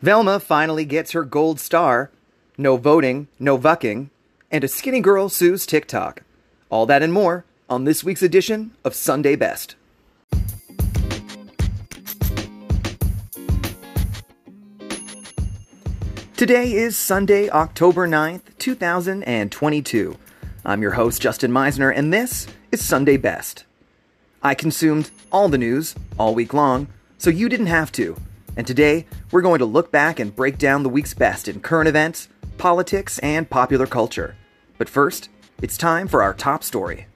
Velma finally gets her gold star. No voting, no vucking, and a skinny girl sues TikTok. All that and more on this week's edition of Sunday Best. Today is Sunday, October 9th, 2022. I'm your host, Justin Meisner, and this is Sunday Best. I consumed all the news all week long, so you didn't have to. And today, we're going to look back and break down the week's best in current events, politics, and popular culture. But first, it's time for our top story.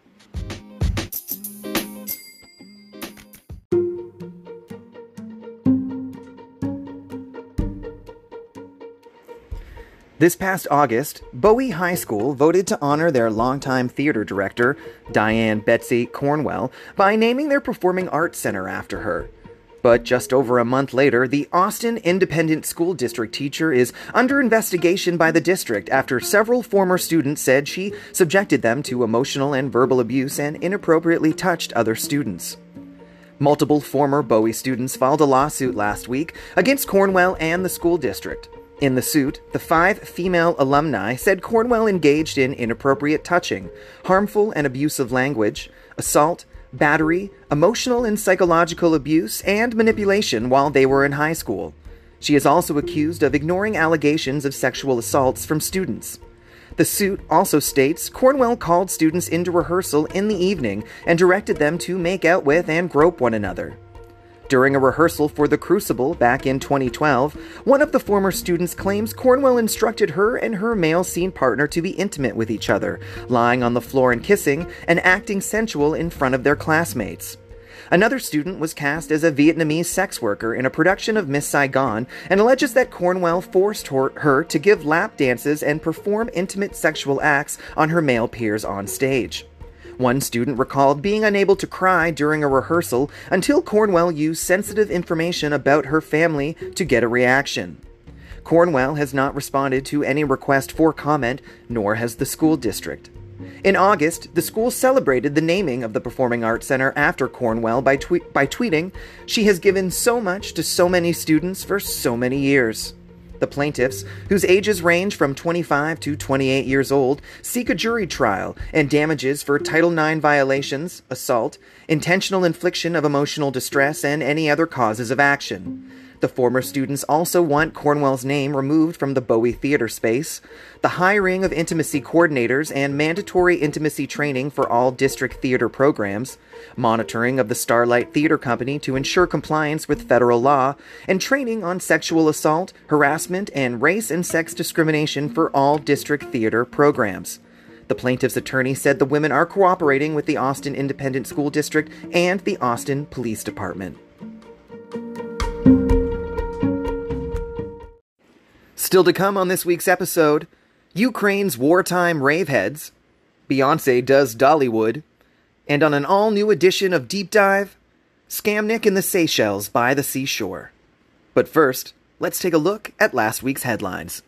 This past August, Bowie High School voted to honor their longtime theater director, Diane Betsy Cornwell, by naming their Performing Arts Center after her. But just over a month later, the Austin Independent School District teacher is under investigation by the district after several former students said she subjected them to emotional and verbal abuse and inappropriately touched other students. Multiple former Bowie students filed a lawsuit last week against Cornwell and the school district. In the suit, the five female alumni said Cornwell engaged in inappropriate touching, harmful and abusive language, assault, battery, emotional and psychological abuse, and manipulation while they were in high school. She is also accused of ignoring allegations of sexual assaults from students. The suit also states Cornwell called students into rehearsal in the evening and directed them to make out with and grope one another. During a rehearsal for The Crucible back in 2012, one of the former students claims Cornwell instructed her and her male scene partner to be intimate with each other, lying on the floor and kissing, and acting sensual in front of their classmates. Another student was cast as a Vietnamese sex worker in a production of Miss Saigon and alleges that Cornwell forced her, to give lap dances and perform intimate sexual acts on her male peers on stage. One student recalled being unable to cry during a rehearsal until Cornwell used sensitive information about her family to get a reaction. Cornwell has not responded to any request for comment, nor has the school district. In August, the school celebrated the naming of the Performing Arts Center after Cornwell by, by tweeting, She has given so much to so many students for so many years. The plaintiffs, whose ages range from 25 to 28 years old, seek a jury trial and damages for Title IX violations, assault, intentional infliction of emotional distress, and any other causes of action. The former students also want Cornwell's name removed from the Bowie Theater space, the hiring of intimacy coordinators and mandatory intimacy training for all district theater programs, monitoring of the Starlight Theater Company to ensure compliance with federal law, and training on sexual assault, harassment, and race and sex discrimination for all district theater programs. The plaintiff's attorney said the women are cooperating with the Austin Independent School District and the Austin Police Department. Still to come on this week's episode Ukraine's wartime raveheads, Beyonce does Dollywood, and on an all new edition of Deep Dive, Scamnik in the Seychelles by the seashore. But first, let's take a look at last week's headlines.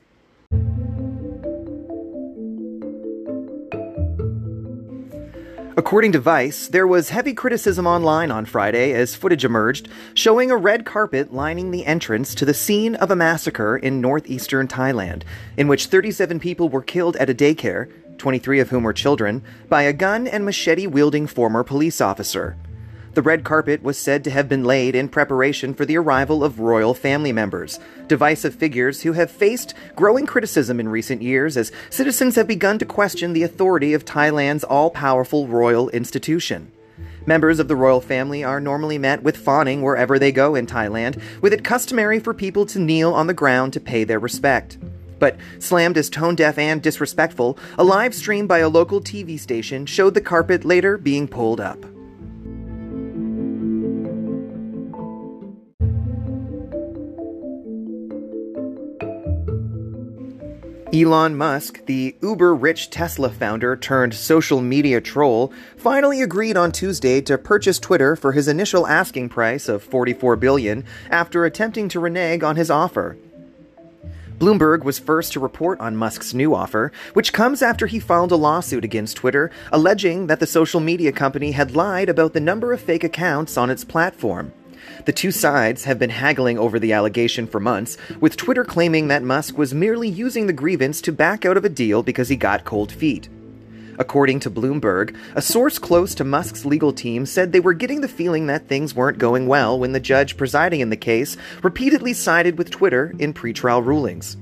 According to Vice, there was heavy criticism online on Friday as footage emerged showing a red carpet lining the entrance to the scene of a massacre in northeastern Thailand, in which 37 people were killed at a daycare, 23 of whom were children, by a gun and machete wielding former police officer. The red carpet was said to have been laid in preparation for the arrival of royal family members, divisive figures who have faced growing criticism in recent years as citizens have begun to question the authority of Thailand's all powerful royal institution. Members of the royal family are normally met with fawning wherever they go in Thailand, with it customary for people to kneel on the ground to pay their respect. But slammed as tone deaf and disrespectful, a live stream by a local TV station showed the carpet later being pulled up. Elon Musk, the uber rich Tesla founder turned social media troll, finally agreed on Tuesday to purchase Twitter for his initial asking price of 44 billion after attempting to renege on his offer. Bloomberg was first to report on Musk's new offer, which comes after he filed a lawsuit against Twitter alleging that the social media company had lied about the number of fake accounts on its platform. The two sides have been haggling over the allegation for months, with Twitter claiming that Musk was merely using the grievance to back out of a deal because he got cold feet. According to Bloomberg, a source close to Musk's legal team said they were getting the feeling that things weren't going well when the judge presiding in the case repeatedly sided with Twitter in pretrial rulings.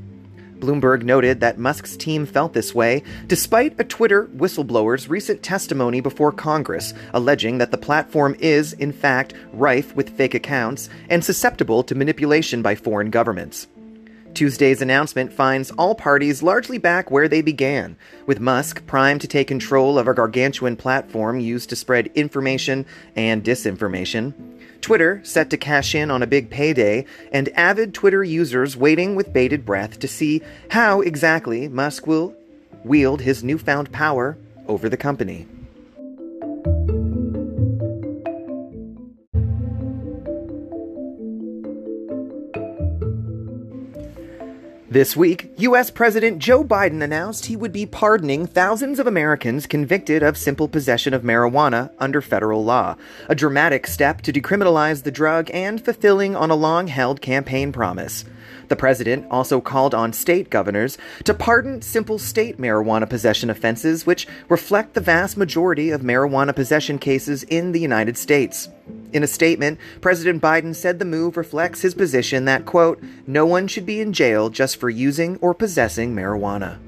Bloomberg noted that Musk's team felt this way despite a Twitter whistleblower's recent testimony before Congress alleging that the platform is, in fact, rife with fake accounts and susceptible to manipulation by foreign governments. Tuesday's announcement finds all parties largely back where they began, with Musk primed to take control of a gargantuan platform used to spread information and disinformation. Twitter set to cash in on a big payday, and avid Twitter users waiting with bated breath to see how exactly Musk will wield his newfound power over the company. This week, U.S. President Joe Biden announced he would be pardoning thousands of Americans convicted of simple possession of marijuana under federal law, a dramatic step to decriminalize the drug and fulfilling on a long held campaign promise. The president also called on state governors to pardon simple state marijuana possession offenses, which reflect the vast majority of marijuana possession cases in the United States. In a statement, President Biden said the move reflects his position that, quote, no one should be in jail just for using or possessing marijuana.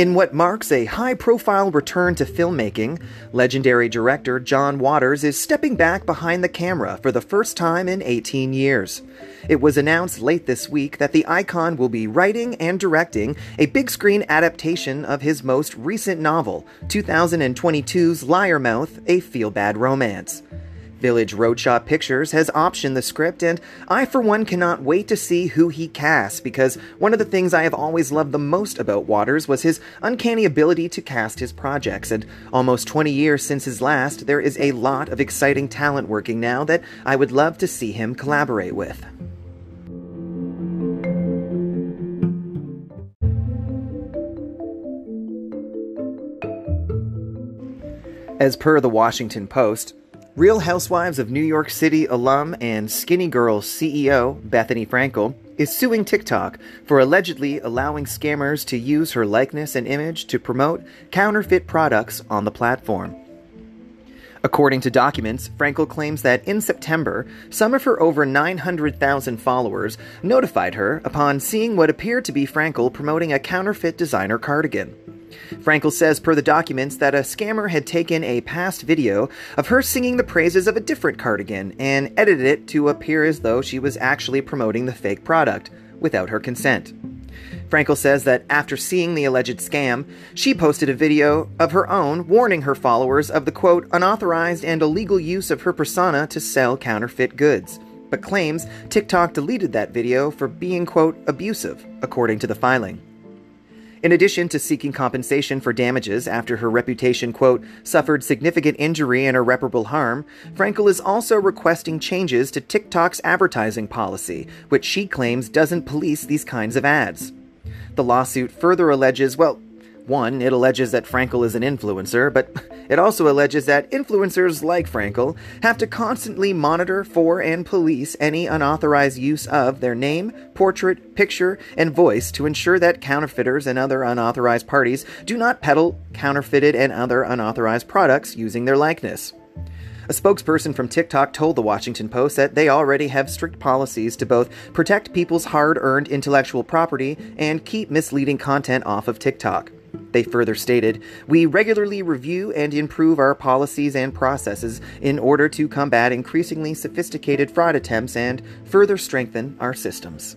In what marks a high profile return to filmmaking, legendary director John Waters is stepping back behind the camera for the first time in 18 years. It was announced late this week that the icon will be writing and directing a big screen adaptation of his most recent novel, 2022's Liarmouth, a feel bad romance. Village Roadshow Pictures has optioned the script, and I, for one, cannot wait to see who he casts because one of the things I have always loved the most about Waters was his uncanny ability to cast his projects. And almost 20 years since his last, there is a lot of exciting talent working now that I would love to see him collaborate with. As per the Washington Post, Real Housewives of New York City alum and Skinny Girl CEO Bethenny Frankel is suing TikTok for allegedly allowing scammers to use her likeness and image to promote counterfeit products on the platform. According to documents, Frankel claims that in September, some of her over 900,000 followers notified her upon seeing what appeared to be Frankel promoting a counterfeit designer cardigan. Frankel says, per the documents, that a scammer had taken a past video of her singing the praises of a different cardigan and edited it to appear as though she was actually promoting the fake product without her consent. Frankel says that after seeing the alleged scam, she posted a video of her own warning her followers of the quote, unauthorized and illegal use of her persona to sell counterfeit goods, but claims TikTok deleted that video for being quote, abusive, according to the filing. In addition to seeking compensation for damages after her reputation, quote, suffered significant injury and irreparable harm, Frankel is also requesting changes to TikTok's advertising policy, which she claims doesn't police these kinds of ads. The lawsuit further alleges, well, one, it alleges that Frankel is an influencer, but it also alleges that influencers like Frankel have to constantly monitor for and police any unauthorized use of their name, portrait, picture, and voice to ensure that counterfeiters and other unauthorized parties do not peddle counterfeited and other unauthorized products using their likeness. A spokesperson from TikTok told the Washington Post that they already have strict policies to both protect people's hard earned intellectual property and keep misleading content off of TikTok. They further stated, We regularly review and improve our policies and processes in order to combat increasingly sophisticated fraud attempts and further strengthen our systems.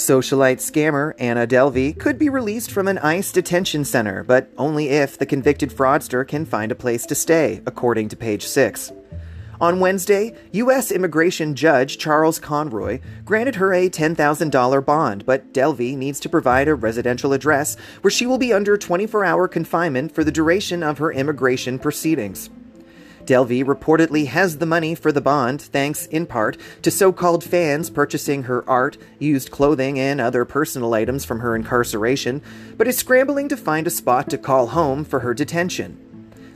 Socialite scammer Anna Delvey could be released from an ICE detention center, but only if the convicted fraudster can find a place to stay, according to page 6. On Wednesday, U.S. immigration judge Charles Conroy granted her a $10,000 bond, but Delvey needs to provide a residential address where she will be under 24 hour confinement for the duration of her immigration proceedings. Delvey reportedly has the money for the bond, thanks in part to so called fans purchasing her art, used clothing, and other personal items from her incarceration, but is scrambling to find a spot to call home for her detention.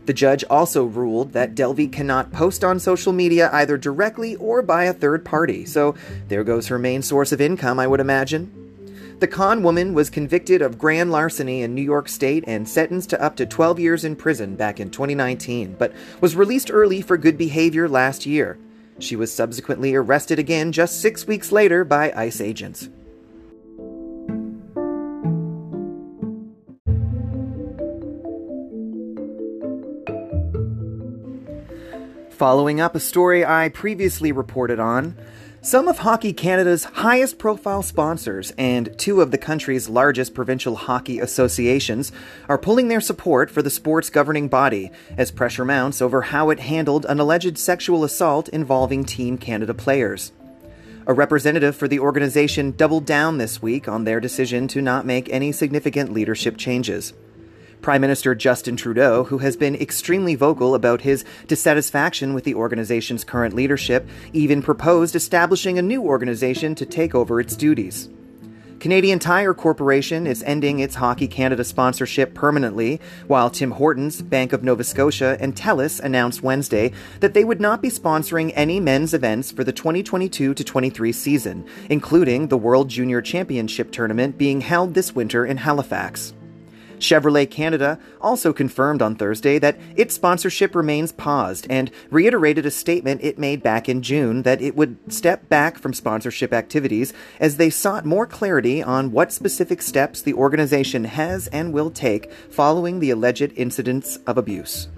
The judge also ruled that Delvey cannot post on social media either directly or by a third party, so there goes her main source of income, I would imagine. The con woman was convicted of grand larceny in New York State and sentenced to up to 12 years in prison back in 2019, but was released early for good behavior last year. She was subsequently arrested again just six weeks later by ICE agents. Following up a story I previously reported on, some of Hockey Canada's highest profile sponsors and two of the country's largest provincial hockey associations are pulling their support for the sport's governing body as pressure mounts over how it handled an alleged sexual assault involving Team Canada players. A representative for the organization doubled down this week on their decision to not make any significant leadership changes. Prime Minister Justin Trudeau, who has been extremely vocal about his dissatisfaction with the organization's current leadership, even proposed establishing a new organization to take over its duties. Canadian Tire Corporation is ending its Hockey Canada sponsorship permanently, while Tim Hortons, Bank of Nova Scotia, and TELUS announced Wednesday that they would not be sponsoring any men's events for the 2022 23 season, including the World Junior Championship tournament being held this winter in Halifax. Chevrolet Canada also confirmed on Thursday that its sponsorship remains paused and reiterated a statement it made back in June that it would step back from sponsorship activities as they sought more clarity on what specific steps the organization has and will take following the alleged incidents of abuse.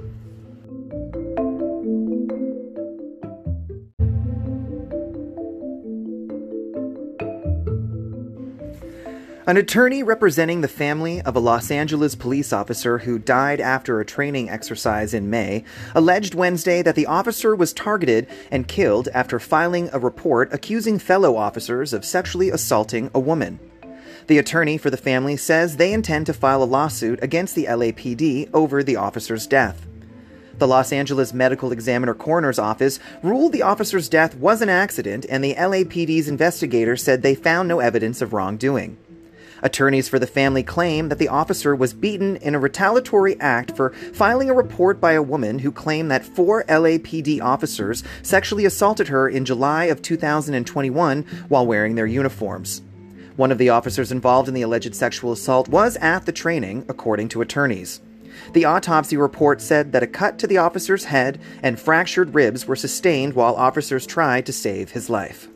An attorney representing the family of a Los Angeles police officer who died after a training exercise in May alleged Wednesday that the officer was targeted and killed after filing a report accusing fellow officers of sexually assaulting a woman. The attorney for the family says they intend to file a lawsuit against the LAPD over the officer's death. The Los Angeles Medical Examiner Coroner's Office ruled the officer's death was an accident, and the LAPD's investigator said they found no evidence of wrongdoing. Attorneys for the family claim that the officer was beaten in a retaliatory act for filing a report by a woman who claimed that four LAPD officers sexually assaulted her in July of 2021 while wearing their uniforms. One of the officers involved in the alleged sexual assault was at the training, according to attorneys. The autopsy report said that a cut to the officer's head and fractured ribs were sustained while officers tried to save his life.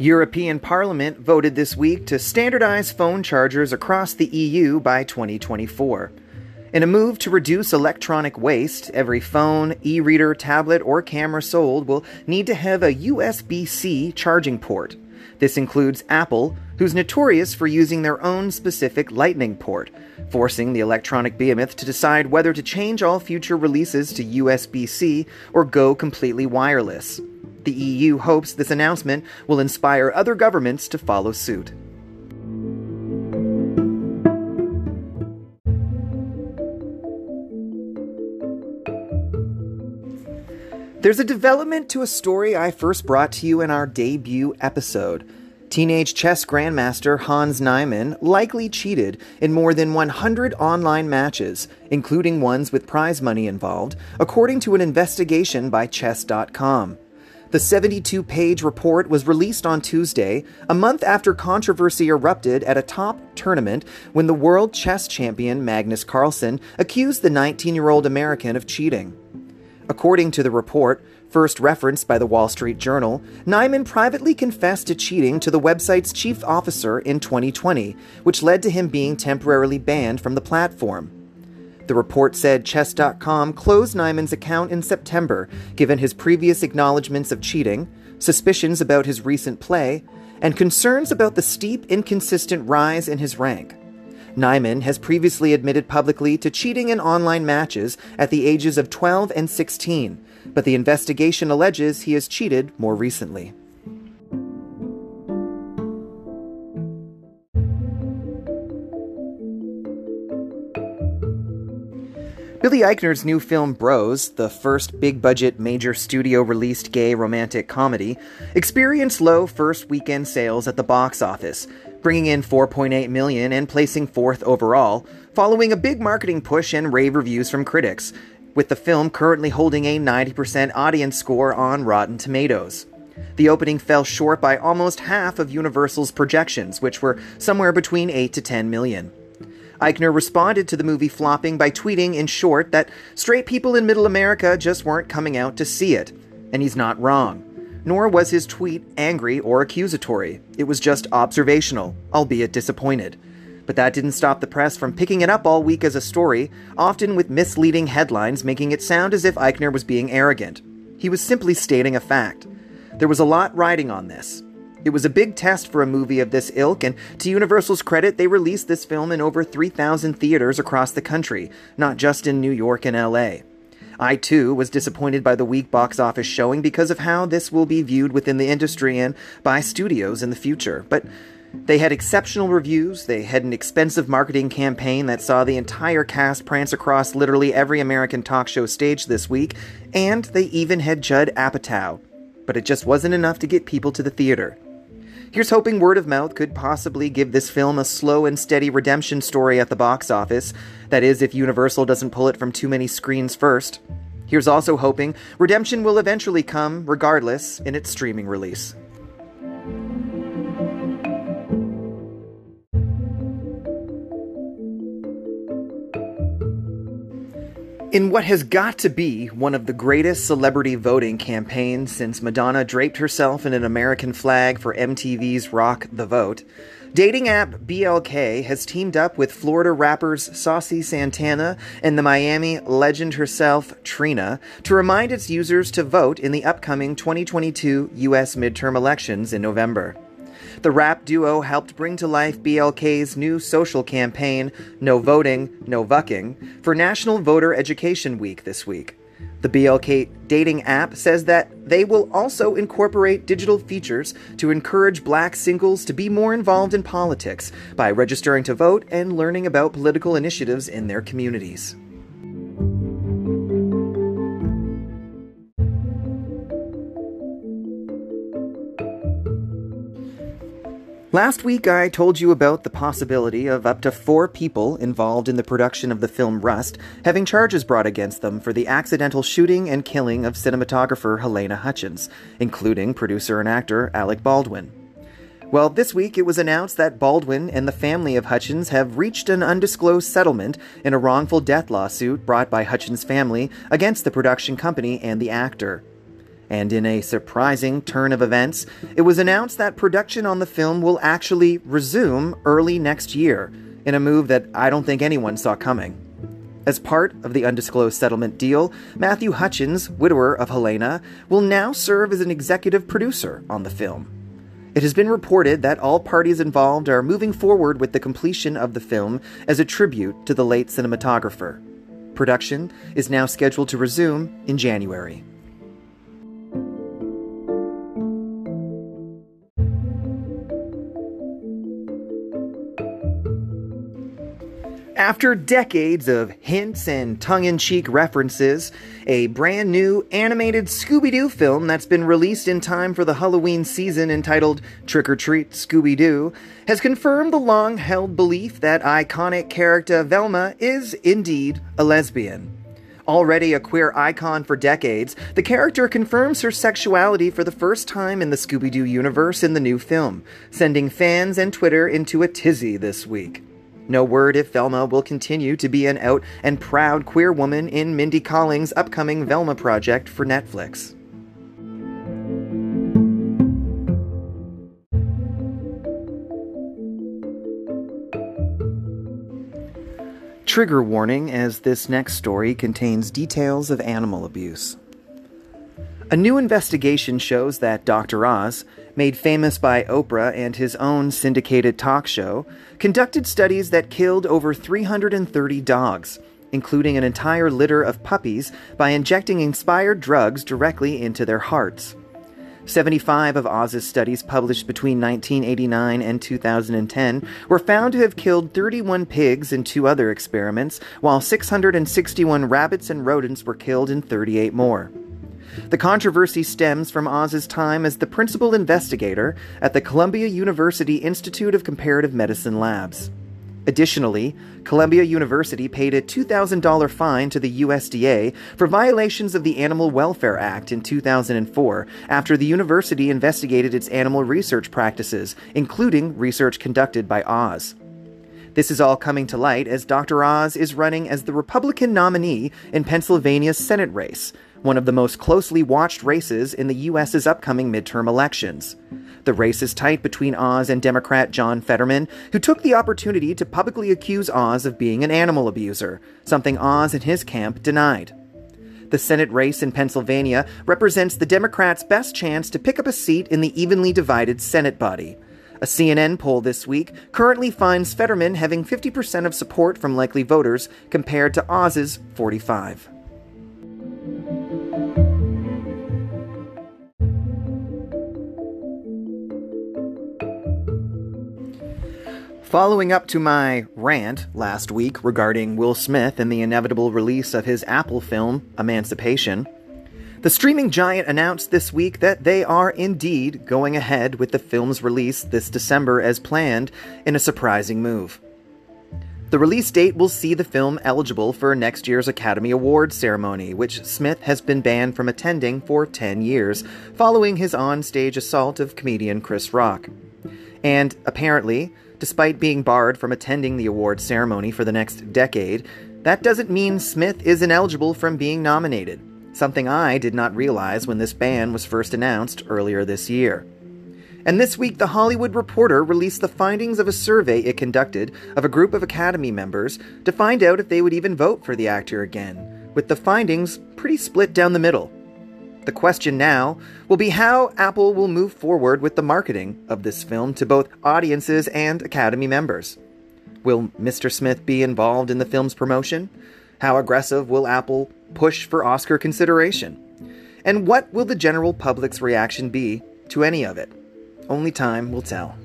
European Parliament voted this week to standardize phone chargers across the EU by 2024. In a move to reduce electronic waste, every phone, e reader, tablet, or camera sold will need to have a USB C charging port. This includes Apple, who's notorious for using their own specific Lightning port, forcing the electronic behemoth to decide whether to change all future releases to USB C or go completely wireless. The EU hopes this announcement will inspire other governments to follow suit. There's a development to a story I first brought to you in our debut episode. Teenage chess grandmaster Hans Niemann likely cheated in more than 100 online matches, including ones with prize money involved, according to an investigation by Chess.com. The 72 page report was released on Tuesday, a month after controversy erupted at a top tournament when the world chess champion Magnus Carlsen accused the 19 year old American of cheating. According to the report, first referenced by the Wall Street Journal, Niemann privately confessed to cheating to the website's chief officer in 2020, which led to him being temporarily banned from the platform. The report said Chess.com closed Niemann's account in September, given his previous acknowledgments of cheating, suspicions about his recent play, and concerns about the steep, inconsistent rise in his rank. Niemann has previously admitted publicly to cheating in online matches at the ages of 12 and 16, but the investigation alleges he has cheated more recently. Billy Eichner's new film Bros, the first big budget major studio released gay romantic comedy, experienced low first weekend sales at the box office, bringing in 4.8 million and placing fourth overall, following a big marketing push and rave reviews from critics, with the film currently holding a 90% audience score on Rotten Tomatoes. The opening fell short by almost half of Universal's projections, which were somewhere between 8 to 10 million. Eichner responded to the movie flopping by tweeting, in short, that straight people in middle America just weren't coming out to see it. And he's not wrong. Nor was his tweet angry or accusatory. It was just observational, albeit disappointed. But that didn't stop the press from picking it up all week as a story, often with misleading headlines making it sound as if Eichner was being arrogant. He was simply stating a fact. There was a lot riding on this. It was a big test for a movie of this ilk, and to Universal's credit, they released this film in over 3,000 theaters across the country, not just in New York and LA. I too was disappointed by the weak box office showing because of how this will be viewed within the industry and by studios in the future. But they had exceptional reviews, they had an expensive marketing campaign that saw the entire cast prance across literally every American talk show stage this week, and they even had Judd Apatow. But it just wasn't enough to get people to the theater. Here's hoping word of mouth could possibly give this film a slow and steady redemption story at the box office. That is, if Universal doesn't pull it from too many screens first. Here's also hoping redemption will eventually come, regardless, in its streaming release. In what has got to be one of the greatest celebrity voting campaigns since Madonna draped herself in an American flag for MTV's Rock the Vote, dating app BLK has teamed up with Florida rappers Saucy Santana and the Miami legend herself, Trina, to remind its users to vote in the upcoming 2022 U.S. midterm elections in November. The rap duo helped bring to life BLK's new social campaign, No Voting, No Vucking, for National Voter Education Week this week. The BLK dating app says that they will also incorporate digital features to encourage black singles to be more involved in politics by registering to vote and learning about political initiatives in their communities. Last week, I told you about the possibility of up to four people involved in the production of the film Rust having charges brought against them for the accidental shooting and killing of cinematographer Halyna Hutchins, including producer and actor Alec Baldwin. Well, this week it was announced that Baldwin and the family of Hutchins have reached an undisclosed settlement in a wrongful death lawsuit brought by Hutchins' family against the production company and the actor. And in a surprising turn of events, it was announced that production on the film will actually resume early next year, in a move that I don't think anyone saw coming. As part of the undisclosed settlement deal, Matthew Hutchins, widower of Halyna, will now serve as an executive producer on the film. It has been reported that all parties involved are moving forward with the completion of the film as a tribute to the late cinematographer. Production is now scheduled to resume in January. After decades of hints and tongue in cheek references, a brand new animated Scooby Doo film that's been released in time for the Halloween season entitled Trick or Treat Scooby Doo has confirmed the long held belief that iconic character Velma is indeed a lesbian. Already a queer icon for decades, the character confirms her sexuality for the first time in the Scooby Doo universe in the new film, sending fans and Twitter into a tizzy this week. No word if Velma will continue to be an out and proud queer woman in Mindy Kaling's upcoming Velma project for Netflix. Trigger warning as this next story contains details of animal abuse. A new investigation shows that Dr. Oz, made famous by Oprah and his own syndicated talk show, conducted studies that killed over 330 dogs, including an entire litter of puppies, by injecting inspired drugs directly into their hearts. 75 of Oz's studies published between 1989 and 2010 were found to have killed 31 pigs in two other experiments, while 661 rabbits and rodents were killed in 38 more. The controversy stems from Oz's time as the principal investigator at the Columbia University Institute of Comparative Medicine Labs. Additionally, Columbia University paid a $2,000 fine to the USDA for violations of the Animal Welfare Act in 2004 after the university investigated its animal research practices, including research conducted by Oz. This is all coming to light as Dr. Oz is running as the Republican nominee in Pennsylvania's Senate race, one of the most closely watched races in the U.S.'s upcoming midterm elections. The race is tight between Oz and Democrat John Fetterman, who took the opportunity to publicly accuse Oz of being an animal abuser, something Oz and his camp denied. The Senate race in Pennsylvania represents the Democrats' best chance to pick up a seat in the evenly divided Senate body. A CNN poll this week currently finds Fetterman having 50% of support from likely voters compared to Oz's 45. Following up to my rant last week regarding Will Smith and the inevitable release of his Apple film, Emancipation, the streaming giant announced this week that they are indeed going ahead with the film's release this December as planned in a surprising move. The release date will see the film eligible for next year's Academy Awards ceremony, which Smith has been banned from attending for 10 years, following his on-stage assault of comedian Chris Rock. And apparently, Despite being barred from attending the award ceremony for the next decade, that doesn't mean Smith is ineligible from being nominated, something I did not realize when this ban was first announced earlier this year. And this week, The Hollywood Reporter released the findings of a survey it conducted of a group of Academy members to find out if they would even vote for the actor again, with the findings pretty split down the middle. The question now will be how Apple will move forward with the marketing of this film to both audiences and Academy members. Will Mr. Smith be involved in the film's promotion? How aggressive will Apple push for Oscar consideration? And what will the general public's reaction be to any of it? Only time will tell.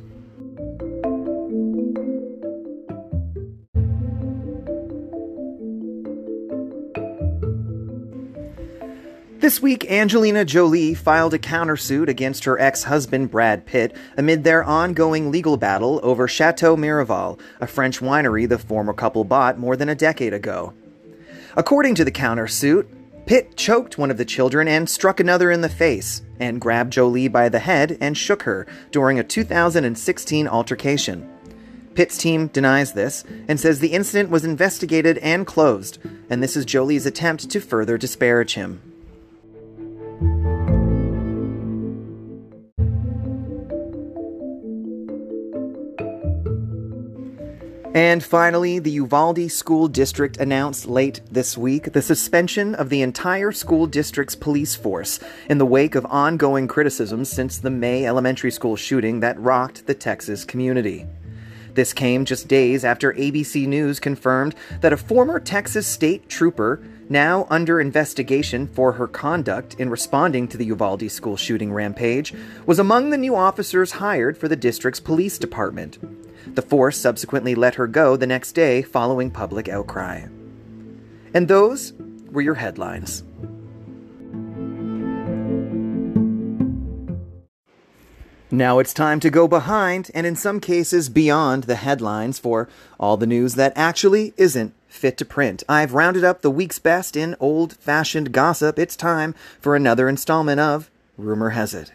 This week, Angelina Jolie filed a countersuit against her ex husband Brad Pitt amid their ongoing legal battle over Chateau Miraval, a French winery the former couple bought more than a decade ago. According to the countersuit, Pitt choked one of the children and struck another in the face, and grabbed Jolie by the head and shook her during a 2016 altercation. Pitt's team denies this and says the incident was investigated and closed, and this is Jolie's attempt to further disparage him. And finally, the Uvalde School District announced late this week the suspension of the entire school district's police force in the wake of ongoing criticisms since the May elementary school shooting that rocked the Texas community. This came just days after ABC News confirmed that a former Texas state trooper, now under investigation for her conduct in responding to the Uvalde school shooting rampage, was among the new officers hired for the district's police department. The force subsequently let her go the next day following public outcry. And those were your headlines. Now it's time to go behind, and in some cases beyond the headlines, for all the news that actually isn't fit to print. I've rounded up the week's best in old fashioned gossip. It's time for another installment of Rumor Has It.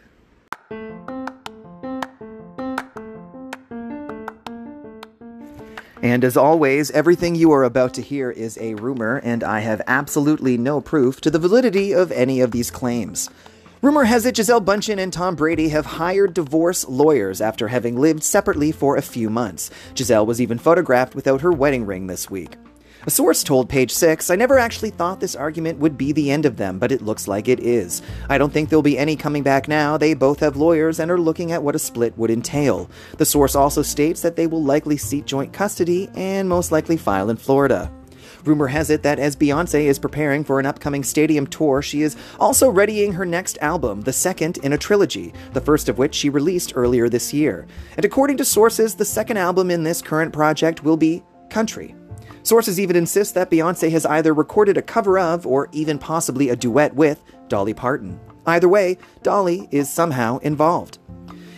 And as always, everything you are about to hear is a rumor, and I have absolutely no proof to the validity of any of these claims. Rumor has it Gisele Bündchen and Tom Brady have hired divorce lawyers after having lived separately for a few months. Gisele was even photographed without her wedding ring this week. A source told Page Six, I never actually thought this argument would be the end of them, but it looks like it is. I don't think there'll be any coming back now. They both have lawyers and are looking at what a split would entail. The source also states that they will likely seek joint custody and most likely file in Florida. Rumor has it that as Beyonce is preparing for an upcoming stadium tour, she is also readying her next album, the second in a trilogy, the first of which she released earlier this year. And according to sources, the second album in this current project will be country. Sources even insist that Beyonce has either recorded a cover of or even possibly a duet with Dolly Parton. Either way, Dolly is somehow involved.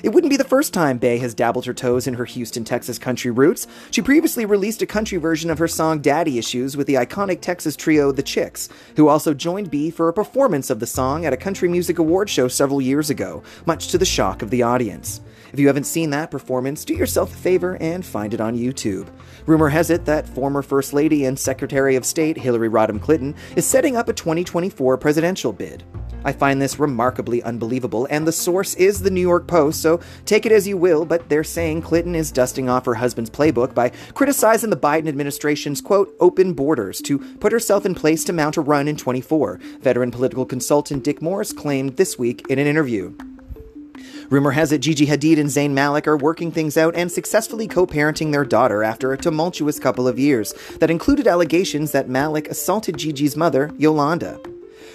It wouldn't be the first time Bey has dabbled her toes in her Houston, Texas country roots. She previously released a country version of her song Daddy Issues with the iconic Texas trio The Chicks, who also joined Bey for a performance of the song at a country music award show several years ago, much to the shock of the audience. If you haven't seen that performance, do yourself a favor and find it on YouTube. Rumor has it that former First Lady and Secretary of State Hillary Rodham Clinton is setting up a 2024 presidential bid. I find this remarkably unbelievable, and the source is the New York Post, so take it as you will, but they're saying Clinton is dusting off her husband's playbook by criticizing the Biden administration's, quote, open borders to put herself in place to mount a run in 24, veteran political consultant Dick Morris claimed this week in an interview. Rumor has it Gigi Hadid and Zayn Malik are working things out and successfully co parenting their daughter after a tumultuous couple of years that included allegations that Malik assaulted Gigi's mother, Yolanda.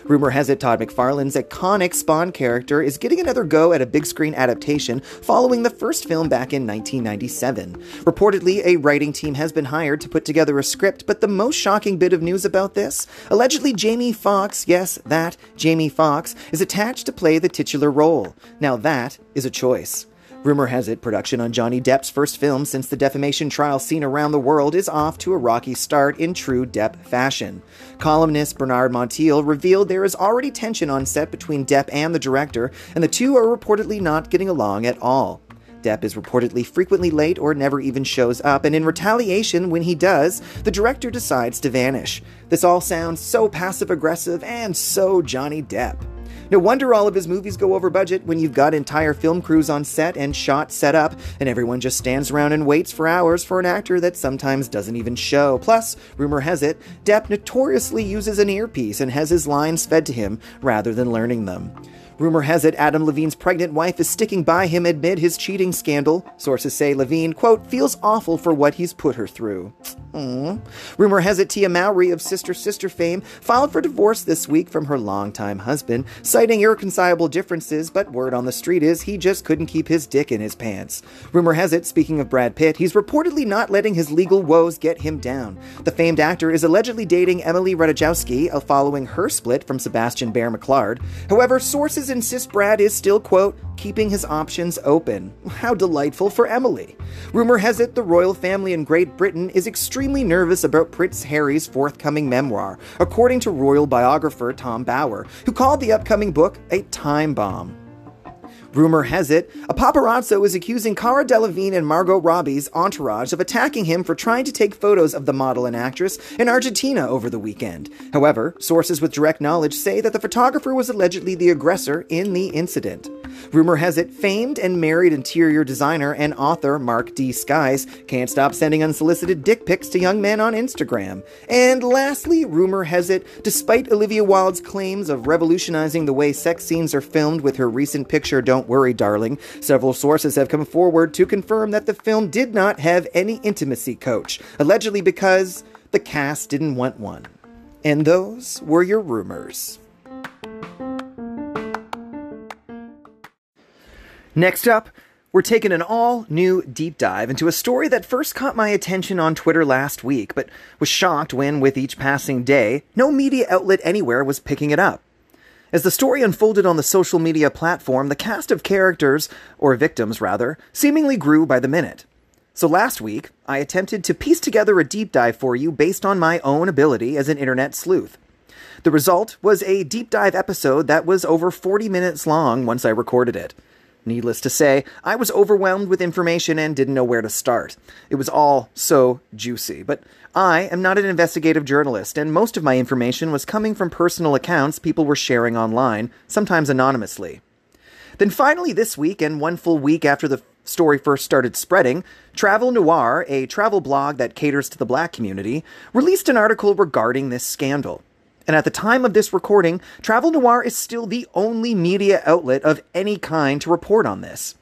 Rumor has it Todd McFarlane's iconic Spawn character is getting another go at a big screen adaptation following the first film back in 1997. Reportedly, a writing team has been hired to put together a script, but the most shocking bit of news about this allegedly, Jamie Foxx, yes, that, Jamie Foxx, is attached to play the titular role. Now, that is a choice. Rumor has it production on Johnny Depp's first film since the defamation trial seen around the world is off to a rocky start in true Depp fashion. Columnist Bernard Montiel revealed there is already tension on set between Depp and the director, and the two are reportedly not getting along at all. Depp is reportedly frequently late or never even shows up, and in retaliation, when he does, the director decides to vanish. This all sounds so passive aggressive and so Johnny Depp. No wonder all of his movies go over budget when you've got entire film crews on set and shots set up, and everyone just stands around and waits for hours for an actor that sometimes doesn't even show. Plus, rumor has it, Depp notoriously uses an earpiece and has his lines fed to him rather than learning them. Rumor has it Adam Levine's pregnant wife is sticking by him amid his cheating scandal. Sources say Levine, quote, feels awful for what he's put her through. Aww. Rumor has it Tia Mowry of Sister Sister fame filed for divorce this week from her longtime husband, citing irreconcilable differences, but word on the street is he just couldn't keep his dick in his pants. Rumor has it, speaking of Brad Pitt, he's reportedly not letting his legal woes get him down. The famed actor is allegedly dating Emily Ratajkowski, following her split from Sebastian Bear McClard. However, sources insist Brad is still, quote, keeping his options open. How delightful for Emily. Rumor has it the royal family in Great Britain is extremely nervous about Prince Harry's forthcoming memoir, according to royal biographer Tom Bower, who called the upcoming book a time bomb. Rumor has it, a paparazzo is accusing Cara Delevingne and Margot Robbie's entourage of attacking him for trying to take photos of the model and actress in Argentina over the weekend. However, sources with direct knowledge say that the photographer was allegedly the aggressor in the incident. Rumor has it, famed and married interior designer and author Mark D. Sikes can't stop sending unsolicited dick pics to young men on Instagram. And lastly, rumor has it, despite Olivia Wilde's claims of revolutionizing the way sex scenes are filmed with her recent picture Don't Worry, Darling, several sources have come forward to confirm that the film did not have any intimacy coach, allegedly because the cast didn't want one. And those were your rumors. Next up, we're taking an all new deep dive into a story that first caught my attention on Twitter last week, but was shocked when, with each passing day, no media outlet anywhere was picking it up. As the story unfolded on the social media platform, the cast of characters, or victims rather, seemingly grew by the minute. So last week, I attempted to piece together a deep dive for you based on my own ability as an internet sleuth. The result was a deep dive episode that was over 40 minutes long once I recorded it. Needless to say, I was overwhelmed with information and didn't know where to start. It was all so juicy, but I am not an investigative journalist, and most of my information was coming from personal accounts people were sharing online, sometimes anonymously. Then finally, this week, and one full week after the story first started spreading, Travel Noir, a travel blog that caters to the black community, released an article regarding this scandal. And at the time of this recording, Travel Noir is still the only media outlet of any kind to report on this.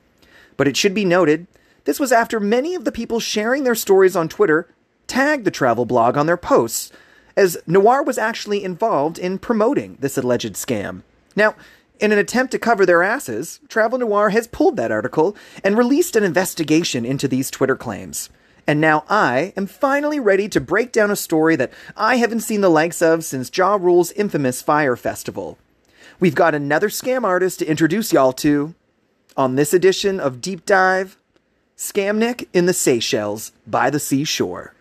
But it should be noted, this was after many of the people sharing their stories on Twitter tagged the travel blog on their posts, as Noir was actually involved in promoting this alleged scam. Now, in an attempt to cover their asses, Travel Noir has pulled that article and released an investigation into these Twitter claims. And now I am finally ready to break down a story that I haven't seen the likes of since Ja Rule's infamous Fyre Festival. We've got another scam artist to introduce y'all to on this edition of Deep Dive Scamnik in the Seychelles by the Seashore.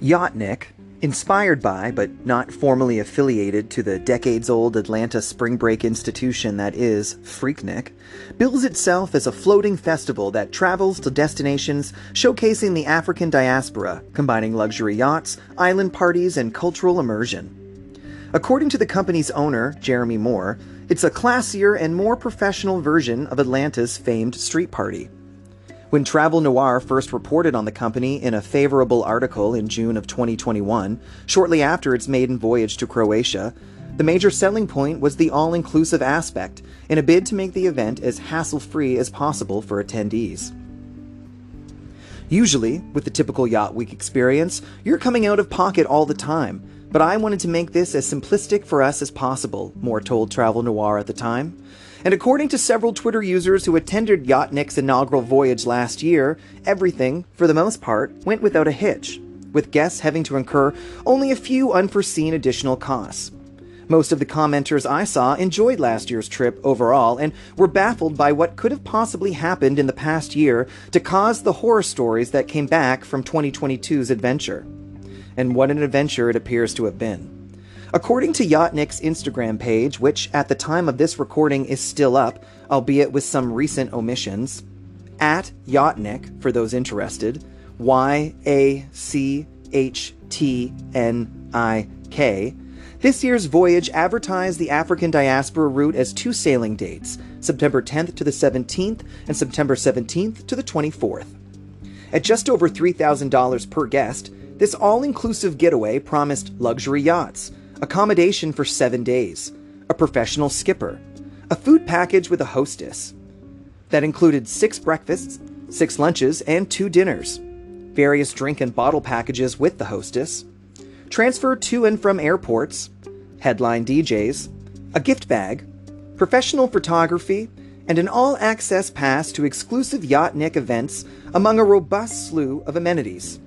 Yachtnik, inspired by, but not formally affiliated to the decades old Atlanta spring break institution that is Freaknik, bills itself as a floating festival that travels to destinations showcasing the African diaspora, combining luxury yachts, island parties, and cultural immersion. According to the company's owner, Jeremy Moore, it's a classier and more professional version of Atlanta's famed street party. When Travel Noir first reported on the company in a favorable article in June of 2021, shortly after its maiden voyage to Croatia, the major selling point was the all inclusive aspect in a bid to make the event as hassle free as possible for attendees. Usually, with the typical Yacht Week experience, you're coming out of pocket all the time, but I wanted to make this as simplistic for us as possible, Moore told Travel Noir at the time. And according to several Twitter users who attended Yachtnik's inaugural voyage last year, everything, for the most part, went without a hitch, with guests having to incur only a few unforeseen additional costs. Most of the commenters I saw enjoyed last year's trip overall and were baffled by what could have possibly happened in the past year to cause the horror stories that came back from 2022's adventure. And what an adventure it appears to have been. According to Yachtnik's Instagram page, which at the time of this recording is still up, albeit with some recent omissions, at Yachtnik, for those interested, Y A C H T N I K, this year's voyage advertised the African diaspora route as two sailing dates September 10th to the 17th and September 17th to the 24th. At just over $3,000 per guest, this all inclusive getaway promised luxury yachts, accommodation for seven days, a professional skipper, a food package with a hostess. That included six breakfasts, six lunches, and two dinners, various drink and bottle packages with the hostess, transfer to and from airports, headline DJs, a gift bag, professional photography, and an all access pass to exclusive Yachtnik events among a robust slew of amenities.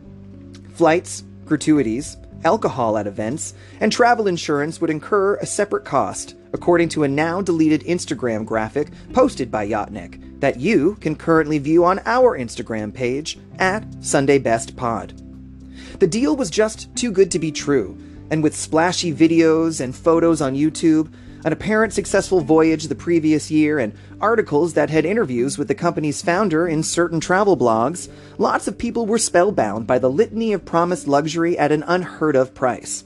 Flights, gratuities, alcohol at events, and travel insurance would incur a separate cost, according to a now deleted Instagram graphic posted by Yachtnik that you can currently view on our Instagram page at Sunday Best Pod. The deal was just too good to be true, and with splashy videos and photos on YouTube, an apparent successful voyage the previous year, and articles that had interviews with the company's founder in certain travel blogs, lots of people were spellbound by the litany of promised luxury at an unheard of price.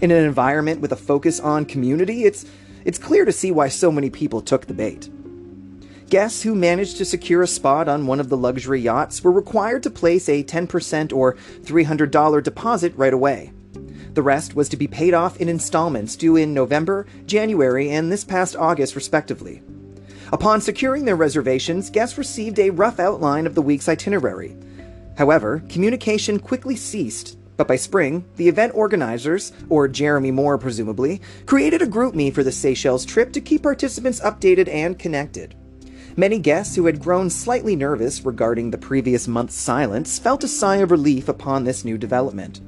In an environment with a focus on community, it's, it's clear to see why so many people took the bait. Guests who managed to secure a spot on one of the luxury yachts were required to place a 10% or $300 deposit right away. The rest was to be paid off in installments due in November, January, and this past August, respectively. Upon securing their reservations, guests received a rough outline of the week's itinerary. However, communication quickly ceased, but by spring, the event organizers, or Jeremy Moore presumably, created a GroupMe for the Seychelles trip to keep participants updated and connected. Many guests who had grown slightly nervous regarding the previous month's silence felt a sigh of relief upon this new development.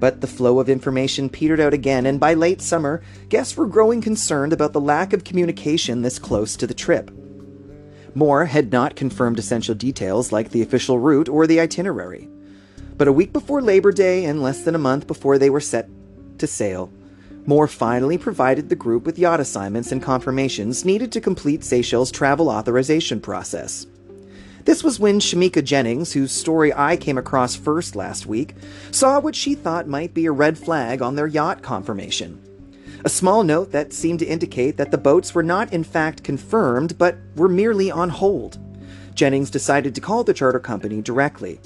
But the flow of information petered out again, and by late summer, guests were growing concerned about the lack of communication this close to the trip. Moore had not confirmed essential details like the official route or the itinerary. But a week before Labor Day and less than a month before they were set to sail, Moore finally provided the group with yacht assignments and confirmations needed to complete Seychelles' travel authorization process. This was when Shamika Jennings, whose story I came across first last week, saw what she thought might be a red flag on their yacht confirmation. A small note that seemed to indicate that the boats were not in fact confirmed, but were merely on hold. Jennings decided to call the charter company directly.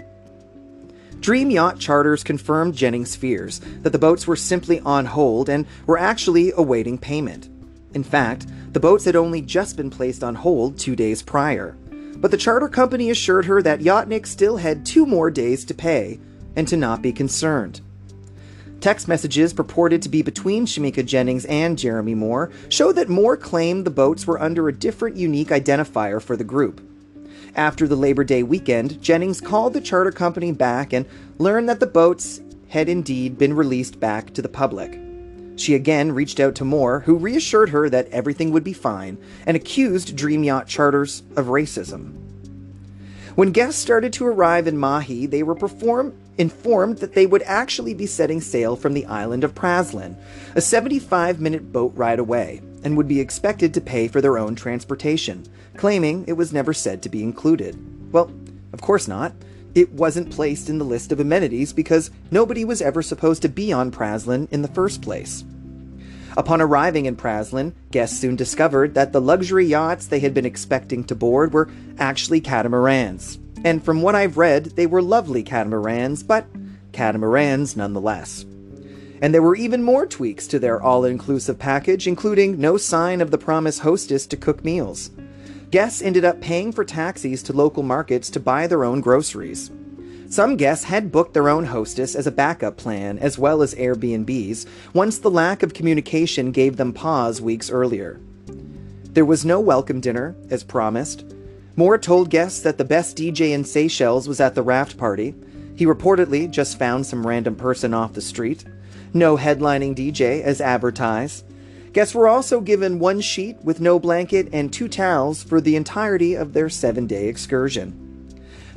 Dream Yacht Charters confirmed Jennings' fears that the boats were simply on hold and were actually awaiting payment. In fact, the boats had only just been placed on hold two days prior. But the charter company assured her that Yachtnik still had two more days to pay and to not be concerned. Text messages purported to be between Shamika Jennings and Jeremy Moore show that Moore claimed the boats were under a different unique identifier for the group. After the Labor Day weekend, Jennings called the charter company back and learned that the boats had indeed been released back to the public. She again reached out to Moore, who reassured her that everything would be fine and accused Dream Yacht Charters of racism. When guests started to arrive in Mahé, they were perform- informed that they would actually be setting sail from the island of Praslin, a 75 minute boat ride away, and would be expected to pay for their own transportation, claiming it was never said to be included. Well, of course not. It wasn't placed in the list of amenities because nobody was ever supposed to be on Praslin in the first place. Upon arriving in Praslin, guests soon discovered that the luxury yachts they had been expecting to board were actually catamarans. And from what I've read, they were lovely catamarans, but catamarans nonetheless. And there were even more tweaks to their all inclusive package, including no sign of the promised hostess to cook meals. Guests ended up paying for taxis to local markets to buy their own groceries. Some guests had booked their own hostess as a backup plan, as well as Airbnbs, once the lack of communication gave them pause weeks earlier. There was no welcome dinner, as promised, Moore told guests that the best DJ in Seychelles was at the raft party. He reportedly just found some random person off the street. No headlining DJ, as advertised. Guests were also given one sheet with no blanket and two towels for the entirety of their seven day excursion.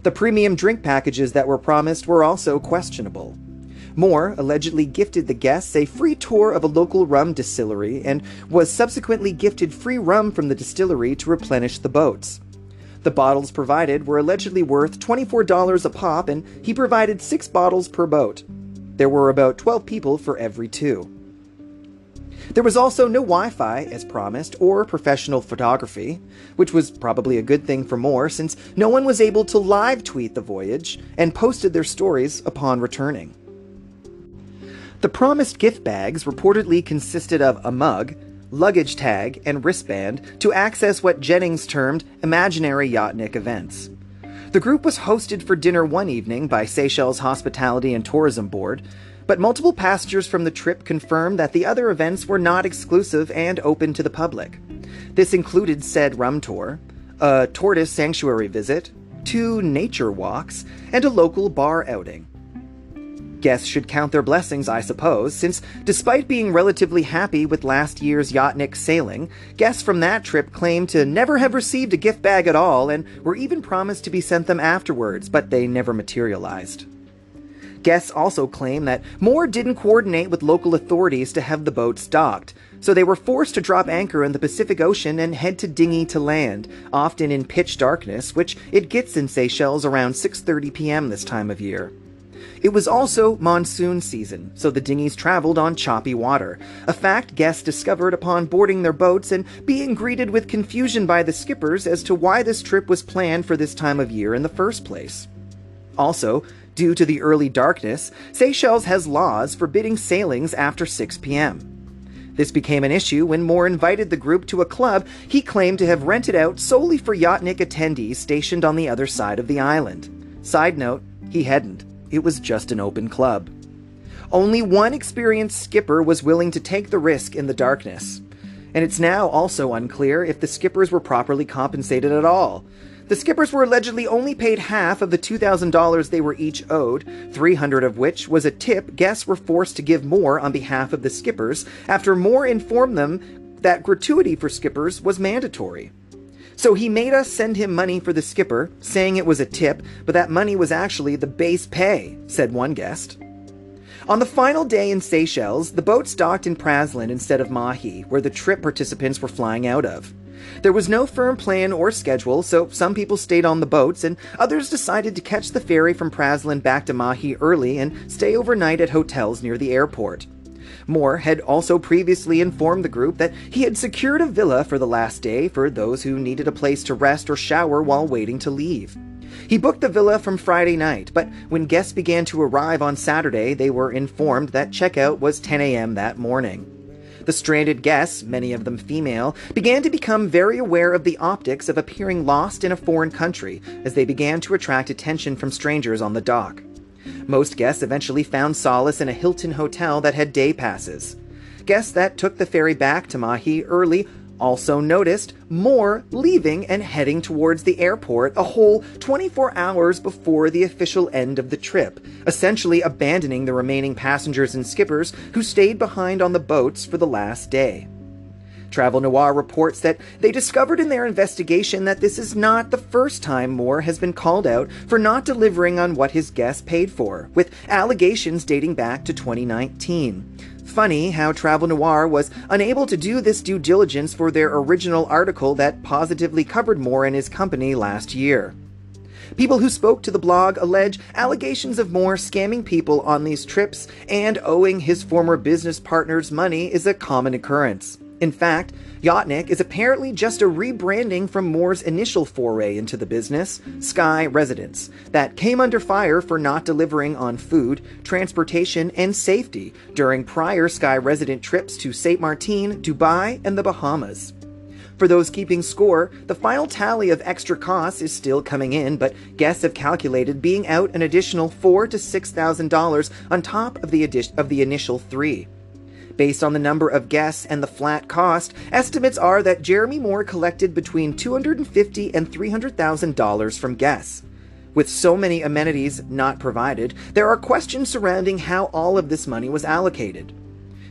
The premium drink packages that were promised were also questionable. Moore allegedly gifted the guests a free tour of a local rum distillery and was subsequently gifted free rum from the distillery to replenish the boats. The bottles provided were allegedly worth $24 a pop, and he provided six bottles per boat. There were about 12 people for every two. There was also no Wi Fi, as promised, or professional photography, which was probably a good thing for Moore since no one was able to live tweet the voyage and posted their stories upon returning. The promised gift bags reportedly consisted of a mug, luggage tag, and wristband to access what Jennings termed imaginary Yachtnik events. The group was hosted for dinner one evening by Seychelles Hospitality and Tourism Board, but multiple passengers from the trip confirmed that the other events were not exclusive and open to the public. This included said rum tour, a tortoise sanctuary visit, two nature walks, and a local bar outing. Guests should count their blessings, I suppose, since despite being relatively happy with last year's Yachtnik sailing, guests from that trip claimed to never have received a gift bag at all and were even promised to be sent them afterwards, but they never materialized. Guests also claim that Moore didn't coordinate with local authorities to have the boats docked, so they were forced to drop anchor in the Pacific Ocean and head to dinghy to land, often in pitch darkness, which it gets in Seychelles around 6:30 p.m. this time of year. It was also monsoon season, so the dinghies traveled on choppy water, a fact guests discovered upon boarding their boats and being greeted with confusion by the skippers as to why this trip was planned for this time of year in the first place. Also, due to the early darkness, Seychelles has laws forbidding sailings after 6 p.m. This became an issue when Moore invited the group to a club he claimed to have rented out solely for Yachtnik attendees stationed on the other side of the island. Side note, he hadn't it was just an open club. Only one experienced skipper was willing to take the risk in the darkness. And it's now also unclear if the skippers were properly compensated at all. The skippers were allegedly only paid half of the $2,000 they were each owed, 300 of which was a tip guests were forced to give Moore on behalf of the skippers after Moore informed them that gratuity for skippers was mandatory. So he made us send him money for the skipper, saying it was a tip, but that money was actually the base pay, said one guest. On the final day in Seychelles, the boat docked in Praslin instead of Mahé, where the trip participants were flying out of. There was no firm plan or schedule, so some people stayed on the boats and others decided to catch the ferry from Praslin back to Mahé early and stay overnight at hotels near the airport. Moore had also previously informed the group that he had secured a villa for the last day for those who needed a place to rest or shower while waiting to leave. He booked the villa from Friday night, but when guests began to arrive on Saturday, they were informed that checkout was 10 a.m. that morning. The stranded guests, many of them female, began to become very aware of the optics of appearing lost in a foreign country as they began to attract attention from strangers on the dock. Most guests eventually found solace in a Hilton hotel that had day passes. Guests that took the ferry back to Mahé early also noticed more leaving and heading towards the airport a whole 24 hours before the official end of the trip, essentially abandoning the remaining passengers and skippers who stayed behind on the boats for the last day. Travel Noir reports that they discovered in their investigation that this is not the first time Moore has been called out for not delivering on what his guests paid for, with allegations dating back to 2019. Funny how Travel Noir was unable to do this due diligence for their original article that positively covered Moore and his company last year. People who spoke to the blog allege allegations of Moore scamming people on these trips and owing his former business partners money is a common occurrence. In fact, Yachtnik is apparently just a rebranding from Moore's initial foray into the business, Sky Residence, that came under fire for not delivering on food, transportation, and safety during prior Sky Resident trips to St. Martin, Dubai, and the Bahamas. For those keeping score, the final tally of extra costs is still coming in, but guests have calculated being out an additional four to six thousand dollars on top of the of the initial three. Based on the number of guests and the flat cost, estimates are that Jeremy Moore collected between 250 and $300,000 from guests. With so many amenities not provided, there are questions surrounding how all of this money was allocated.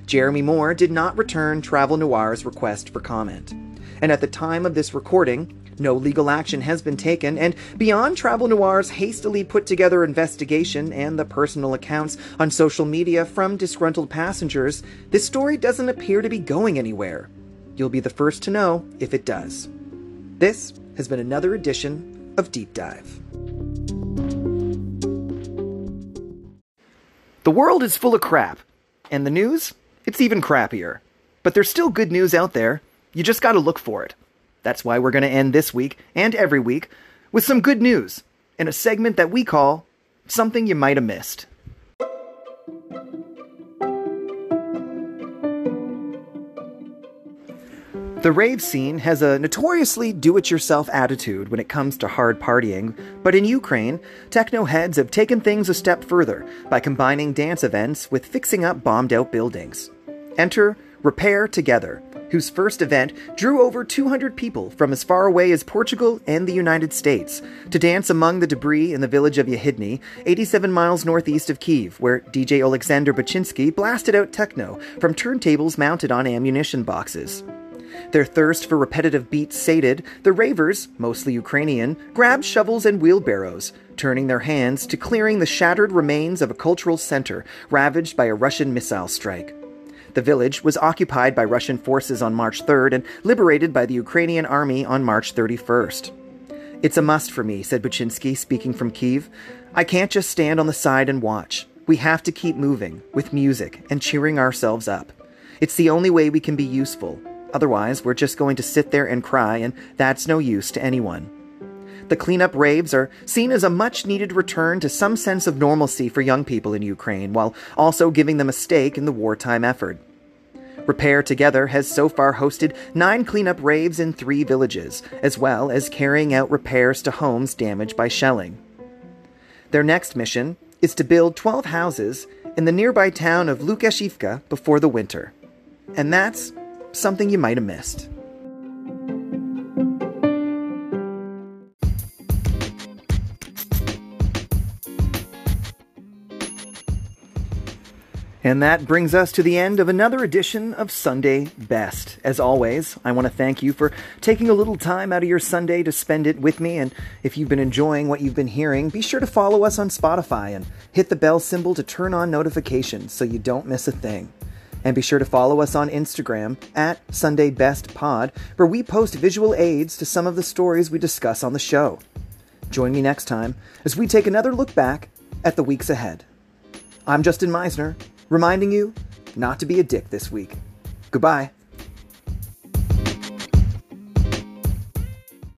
Jeremy Moore did not return Travel Noir's request for comment. And at the time of this recording, no legal action has been taken, and beyond Travel Noir's hastily put together investigation and the personal accounts on social media from disgruntled passengers, this story doesn't appear to be going anywhere. You'll be the first to know if it does. This has been another edition of Deep Dive. The world is full of crap, and the news? It's even crappier. But there's still good news out there. You just gotta look for it. That's why we're going to end this week and every week with some good news in a segment that we call Something You Might Have Missed. The rave scene has a notoriously do it yourself attitude when it comes to hard partying, but in Ukraine, techno heads have taken things a step further by combining dance events with fixing up bombed out buildings. Enter Repair Together, whose first event drew over 200 people from as far away as Portugal and the United States to dance among the debris in the village of Yehidny, 87 miles northeast of Kiev, where DJ Alexander Baczynski blasted out techno from turntables mounted on ammunition boxes. Their thirst for repetitive beats sated, the ravers, mostly Ukrainian, grabbed shovels and wheelbarrows, turning their hands to clearing the shattered remains of a cultural center ravaged by a Russian missile strike. The village was occupied by Russian forces on March 3rd and liberated by the Ukrainian army on March 31st. It's a must for me, said Baczynski, speaking from Kiev. I can't just stand on the side and watch. We have to keep moving, with music, and cheering ourselves up. It's the only way we can be useful. Otherwise, we're just going to sit there and cry, and that's no use to anyone. The cleanup raves are seen as a much needed return to some sense of normalcy for young people in Ukraine, while also giving them a stake in the wartime effort. Repair Together has so far hosted nine cleanup raves in three villages, as well as carrying out repairs to homes damaged by shelling. Their next mission is to build 12 houses in the nearby town of Lukashivka before the winter. And that's something you might have missed. And that brings us to the end of another edition of Sunday Best. As always, I want to thank you for taking a little time out of your Sunday to spend it with me. And if you've been enjoying what you've been hearing, be sure to follow us on Spotify and hit the bell symbol to turn on notifications so you don't miss a thing. And be sure to follow us on Instagram at Sunday Best Pod, where we post visual aids to some of the stories we discuss on the show. Join me next time as we take another look back at the weeks ahead. I'm Justin Meisner reminding you not to be a dick this week. Goodbye.